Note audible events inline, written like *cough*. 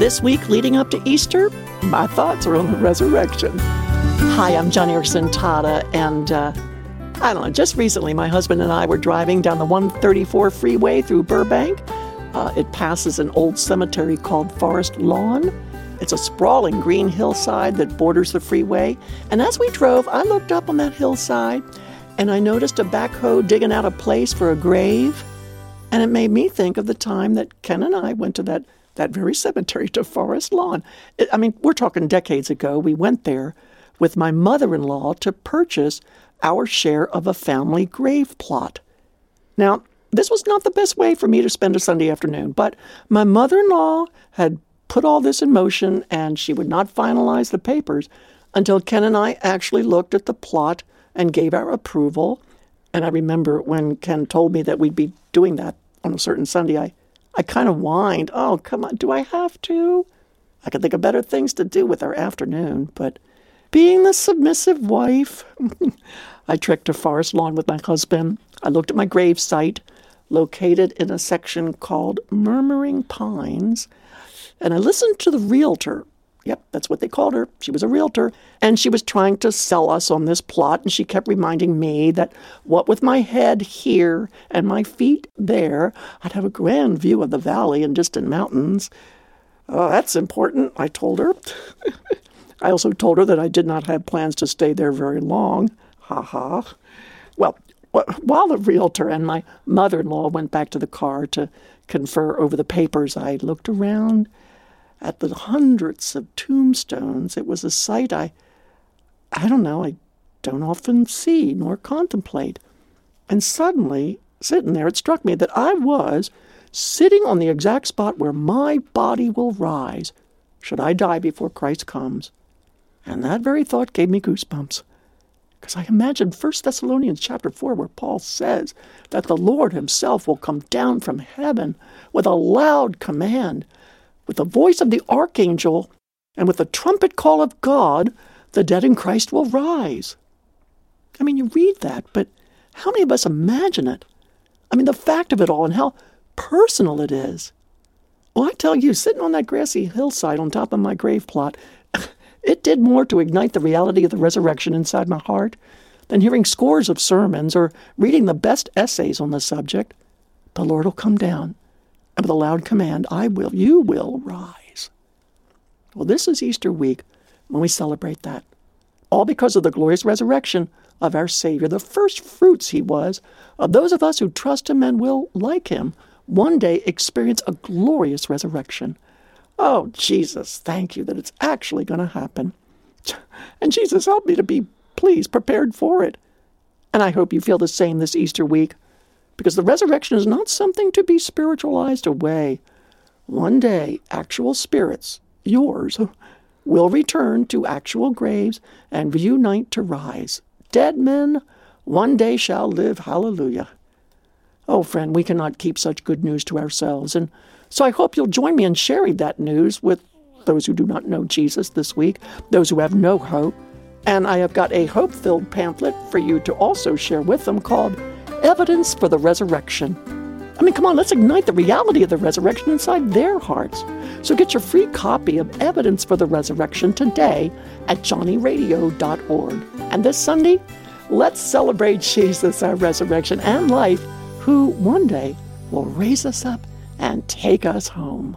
This week leading up to Easter, my thoughts are on the resurrection. Hi, I'm Joni Eareckson Tada, and uh, I don't know, just recently my husband and I were driving down the 134 freeway through Burbank. Uh, it passes an old cemetery called Forest Lawn. It's a sprawling green hillside that borders the freeway. And as we drove, I looked up on that hillside and I noticed a backhoe digging out a place for a grave. And it made me think of the time that Ken and I went to that, that very cemetery to Forest Lawn. I mean, we're talking decades ago. We went there with my mother in law to purchase our share of a family grave plot. Now, this was not the best way for me to spend a Sunday afternoon, but my mother in law had put all this in motion and she would not finalize the papers until Ken and I actually looked at the plot and gave our approval. And I remember when Ken told me that we'd be doing that on a certain Sunday, I, I kind of whined, Oh, come on, do I have to? I could think of better things to do with our afternoon, but being the submissive wife, *laughs* I trekked to Forest Lawn with my husband. I looked at my grave site, located in a section called Murmuring Pines, and I listened to the realtor. Yep, that's what they called her. She was a realtor. And she was trying to sell us on this plot. And she kept reminding me that what with my head here and my feet there, I'd have a grand view of the valley and distant mountains. Oh, that's important, I told her. *laughs* I also told her that I did not have plans to stay there very long. Ha ha. Well, while the realtor and my mother in law went back to the car to confer over the papers, I looked around at the hundreds of tombstones. It was a sight I, I don't know, I don't often see nor contemplate. And suddenly, sitting there, it struck me that I was sitting on the exact spot where my body will rise should I die before Christ comes. And that very thought gave me goosebumps. Because I imagine 1 Thessalonians chapter 4, where Paul says that the Lord himself will come down from heaven with a loud command, with the voice of the archangel, and with the trumpet call of God, the dead in Christ will rise. I mean, you read that, but how many of us imagine it? I mean, the fact of it all and how personal it is. Well, I tell you, sitting on that grassy hillside on top of my grave plot, *laughs* it did more to ignite the reality of the resurrection inside my heart than hearing scores of sermons or reading the best essays on the subject. The Lord will come down, with a loud command, I will, you will rise. Well, this is Easter week when we celebrate that. All because of the glorious resurrection of our Savior, the first fruits he was of those of us who trust him and will, like him, one day experience a glorious resurrection. Oh, Jesus, thank you that it's actually going to happen. *laughs* And Jesus, help me to be, please, prepared for it. And I hope you feel the same this Easter week, because the resurrection is not something to be spiritualized away. One day, actual spirits, yours, *laughs* will return to actual graves and reunite to rise. Dead men one day shall live. Hallelujah. Oh, friend, we cannot keep such good news to ourselves. And so I hope you'll join me in sharing that news with those who do not know Jesus this week, those who have no hope. And I have got a hope filled pamphlet for you to also share with them called Evidence for the Resurrection. I mean, come on, let's ignite the reality of the resurrection inside their hearts. So get your free copy of Evidence for the Resurrection today at joniradio.org. And this Sunday, let's celebrate Jesus, our resurrection and life, who one day will raise us up and take us home.